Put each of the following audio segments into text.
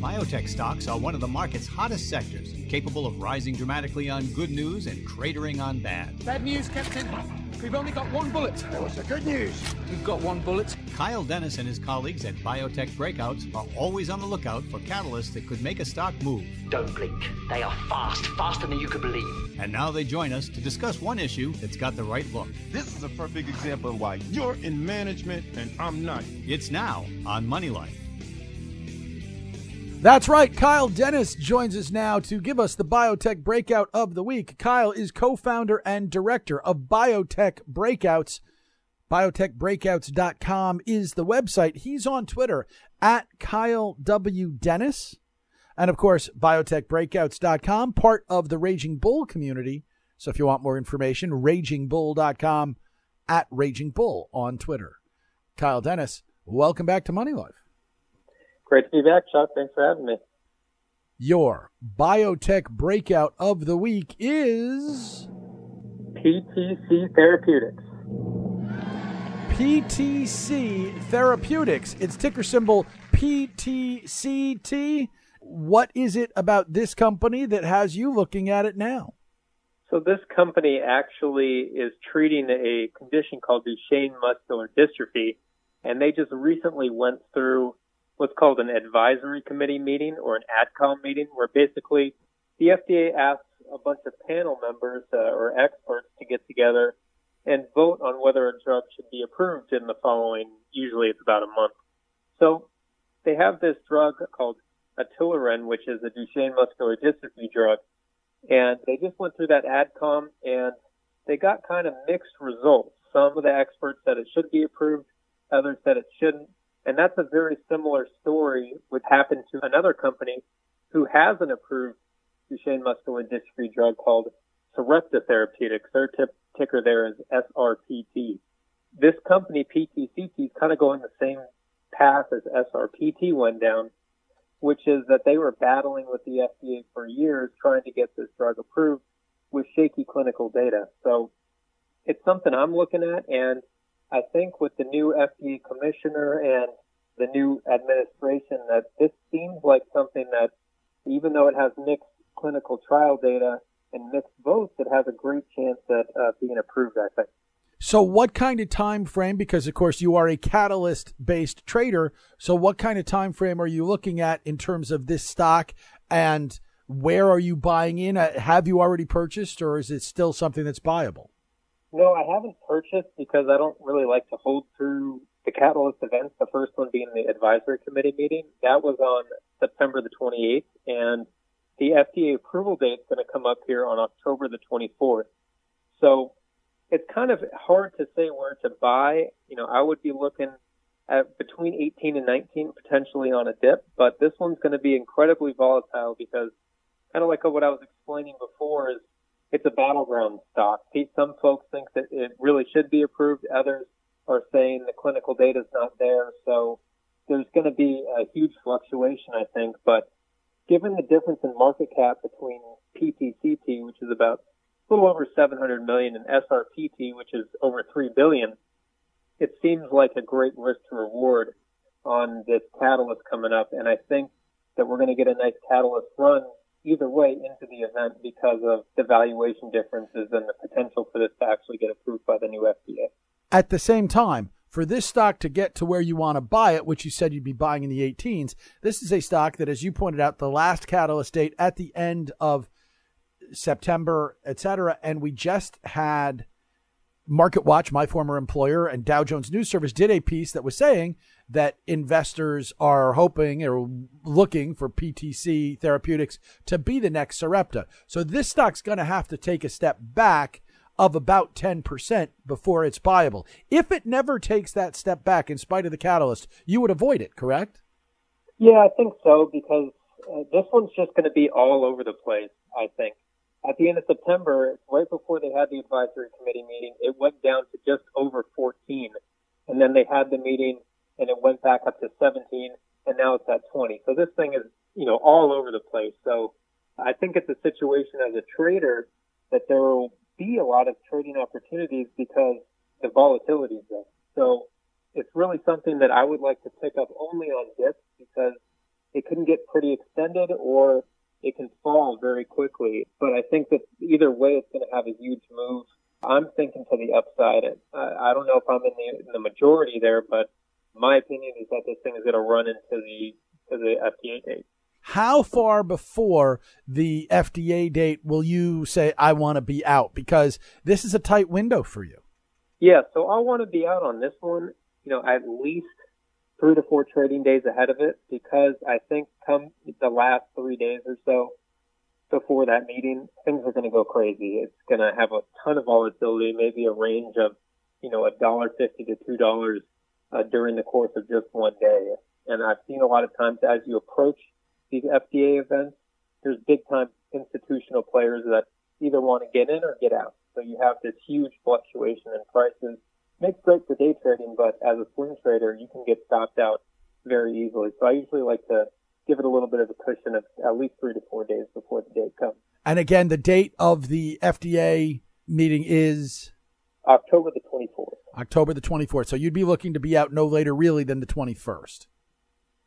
Biotech stocks are one of the market's hottest sectors, capable of rising dramatically on good news and cratering on bad. Bad news, Captain. We've only got one bullet. That was the good news. We've got one bullet. Kyle Dennis and his colleagues at Biotech Breakouts are always on the lookout for catalysts that could make a stock move. Don't blink. They are fast, faster than you could believe. And now they join us to discuss one issue that's got the right look. This is a perfect example of why you're in management and I'm not. It's now on Money Life. That's right. Kyle Dennis joins us now to give us the biotech breakout of the week. Kyle is co founder and director of Biotech Breakouts. Biotechbreakouts.com is the website. He's on Twitter at Kyle W. Dennis. And of course, biotechbreakouts.com, part of the Raging Bull community. So if you want more information, ragingbull.com at Raging Bull on Twitter. Kyle Dennis, welcome back to Money Life. Great to be back, Chuck. Thanks for having me. Your biotech breakout of the week is PTC Therapeutics. PTC Therapeutics. Its ticker symbol PTCT. What is it about this company that has you looking at it now? So this company actually is treating a condition called Duchenne muscular dystrophy, and they just recently went through what's called an advisory committee meeting or an AdCom meeting, where basically the FDA asks a bunch of panel members uh, or experts to get together and vote on whether a drug should be approved in the following, usually it's about a month. So they have this drug called ataluren, which is a Duchenne muscular dystrophy drug, and they just went through that AdCom and they got kind of mixed results. Some of the experts said it should be approved, others said it shouldn't. And that's a very similar story which happened to another company who has an approved Duchenne muscular dystrophy drug called Sarepta Therapeutics. Their tip, ticker there is SRPT. This company, PTCT, is kind of going the same path as SRPT went down, which is that they were battling with the FDA for years trying to get this drug approved with shaky clinical data. So it's something I'm looking at and I think with the new FDA commissioner and the new administration that this seems like something that even though it has mixed clinical trial data and mixed votes, it has a great chance at uh, being approved, I think. So, what kind of time frame? Because of course you are a catalyst-based trader. So, what kind of time frame are you looking at in terms of this stock, and where are you buying in? Uh, have you already purchased, or is it still something that's buyable? No, I haven't purchased because I don't really like to hold through the catalyst events. The first one being the advisory committee meeting. That was on September the 28th, and the FDA approval date is going to come up here on October the 24th. So it's kind of hard to say where to buy. You know, I would be looking at between 18 and 19 potentially on a dip, but this one's going to be incredibly volatile because kind of like what I was explaining before is it's a battleground stock. Some folks think that it really should be approved. Others are saying the clinical data is not there. So there's going to be a huge fluctuation, I think. But given the difference in market cap between PTCT, which is about a little over 700 million, and SRPT, which is over 3 billion, it seems like a great risk to reward on this catalyst coming up. And I think that we're going to get a nice catalyst run either way into the event because of the valuation differences and the potential for this to actually get approved by the new FDA. At the same time, for this stock to get to where you want to buy it, which you said you'd be buying in the 18s, this is a stock that, as you pointed out, the last catalyst date at the end of September, et cetera, and we just had Market Watch, my former employer, and Dow Jones News Service did a piece that was saying that investors are hoping or looking for PTC Therapeutics to be the next Sarepta. So this stock's going to have to take a step back of about 10% before it's buyable. If it never takes that step back in spite of the catalyst, you would avoid it, correct? Yeah, I think so because uh, this one's just going to be all over the place, I think. At the end of September, right before they had the advisory committee meeting, it went down to just over 14. And then they had the meeting and it went back up to 17 and now it's at 20. So this thing is, you know, all over the place. So I think it's a situation as a trader that there will be a lot of trading opportunities because the volatility is there. So it's really something that I would like to pick up only on dips because it can get pretty extended or it can fall very quickly. But I think that either way, it's going to have a huge move. I'm thinking to the upside. I, I don't know if I'm in the, in the majority there, but my opinion is that this thing is going to run into the to the FDA date. How far before the FDA date will you say I want to be out? Because this is a tight window for you. Yeah, so I want to be out on this one. You know, at least three to four trading days ahead of it because I think come the last three days or so before that meeting, things are going to go crazy. It's going to have a ton of volatility, maybe a range of, you know, a dollar fifty to two dollars uh, during the course of just one day. And I've seen a lot of times as you approach these FDA events, there's big time institutional players that either want to get in or get out. So you have this huge fluctuation in prices makes great for day trading, but as a swing trader, you can get stopped out very easily. So I usually like to give it a little bit of a cushion of at least three to four days before the date comes. And again, the date of the FDA meeting is October the 24th. October the 24th. So you'd be looking to be out no later, really, than the 21st.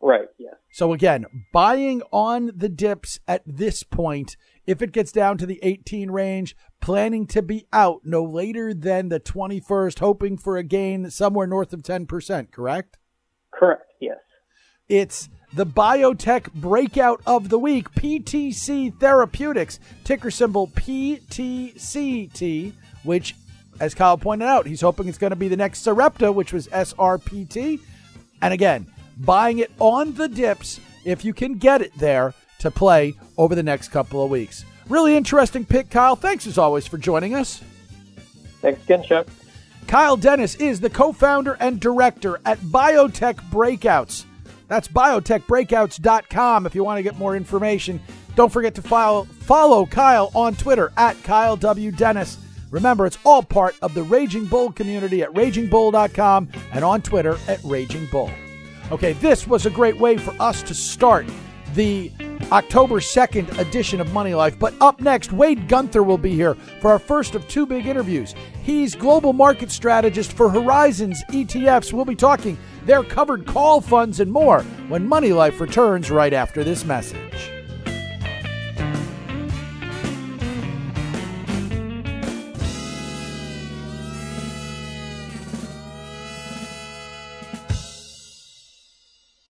Right, yes. So again, buying on the dips at this point, if it gets down to the 18 range, planning to be out no later than the 21st, hoping for a gain somewhere north of 10%, correct? Correct, yes. It's the biotech breakout of the week, PTC Therapeutics, ticker symbol PTCT, which, as Kyle pointed out, he's hoping it's going to be the next Sarepta, which was SRPT. And again, buying it on the dips if you can get it there to play over the next couple of weeks. Really interesting pick, Kyle. Thanks as always for joining us. Thanks again, Chuck. Kyle Dennis is the co founder and director at Biotech Breakouts. That's biotechbreakouts.com if you want to get more information. Don't forget to follow, follow Kyle on Twitter at Kyle W. Dennis. Remember, it's all part of the Raging Bull community at ragingbull.com and on Twitter at Raging Bull. Okay, this was a great way for us to start the October 2nd edition of Money Life. But up next, Wade Gunther will be here for our first of two big interviews. He's global market strategist for Horizons ETFs. We'll be talking their covered call funds and more when Money Life returns right after this message.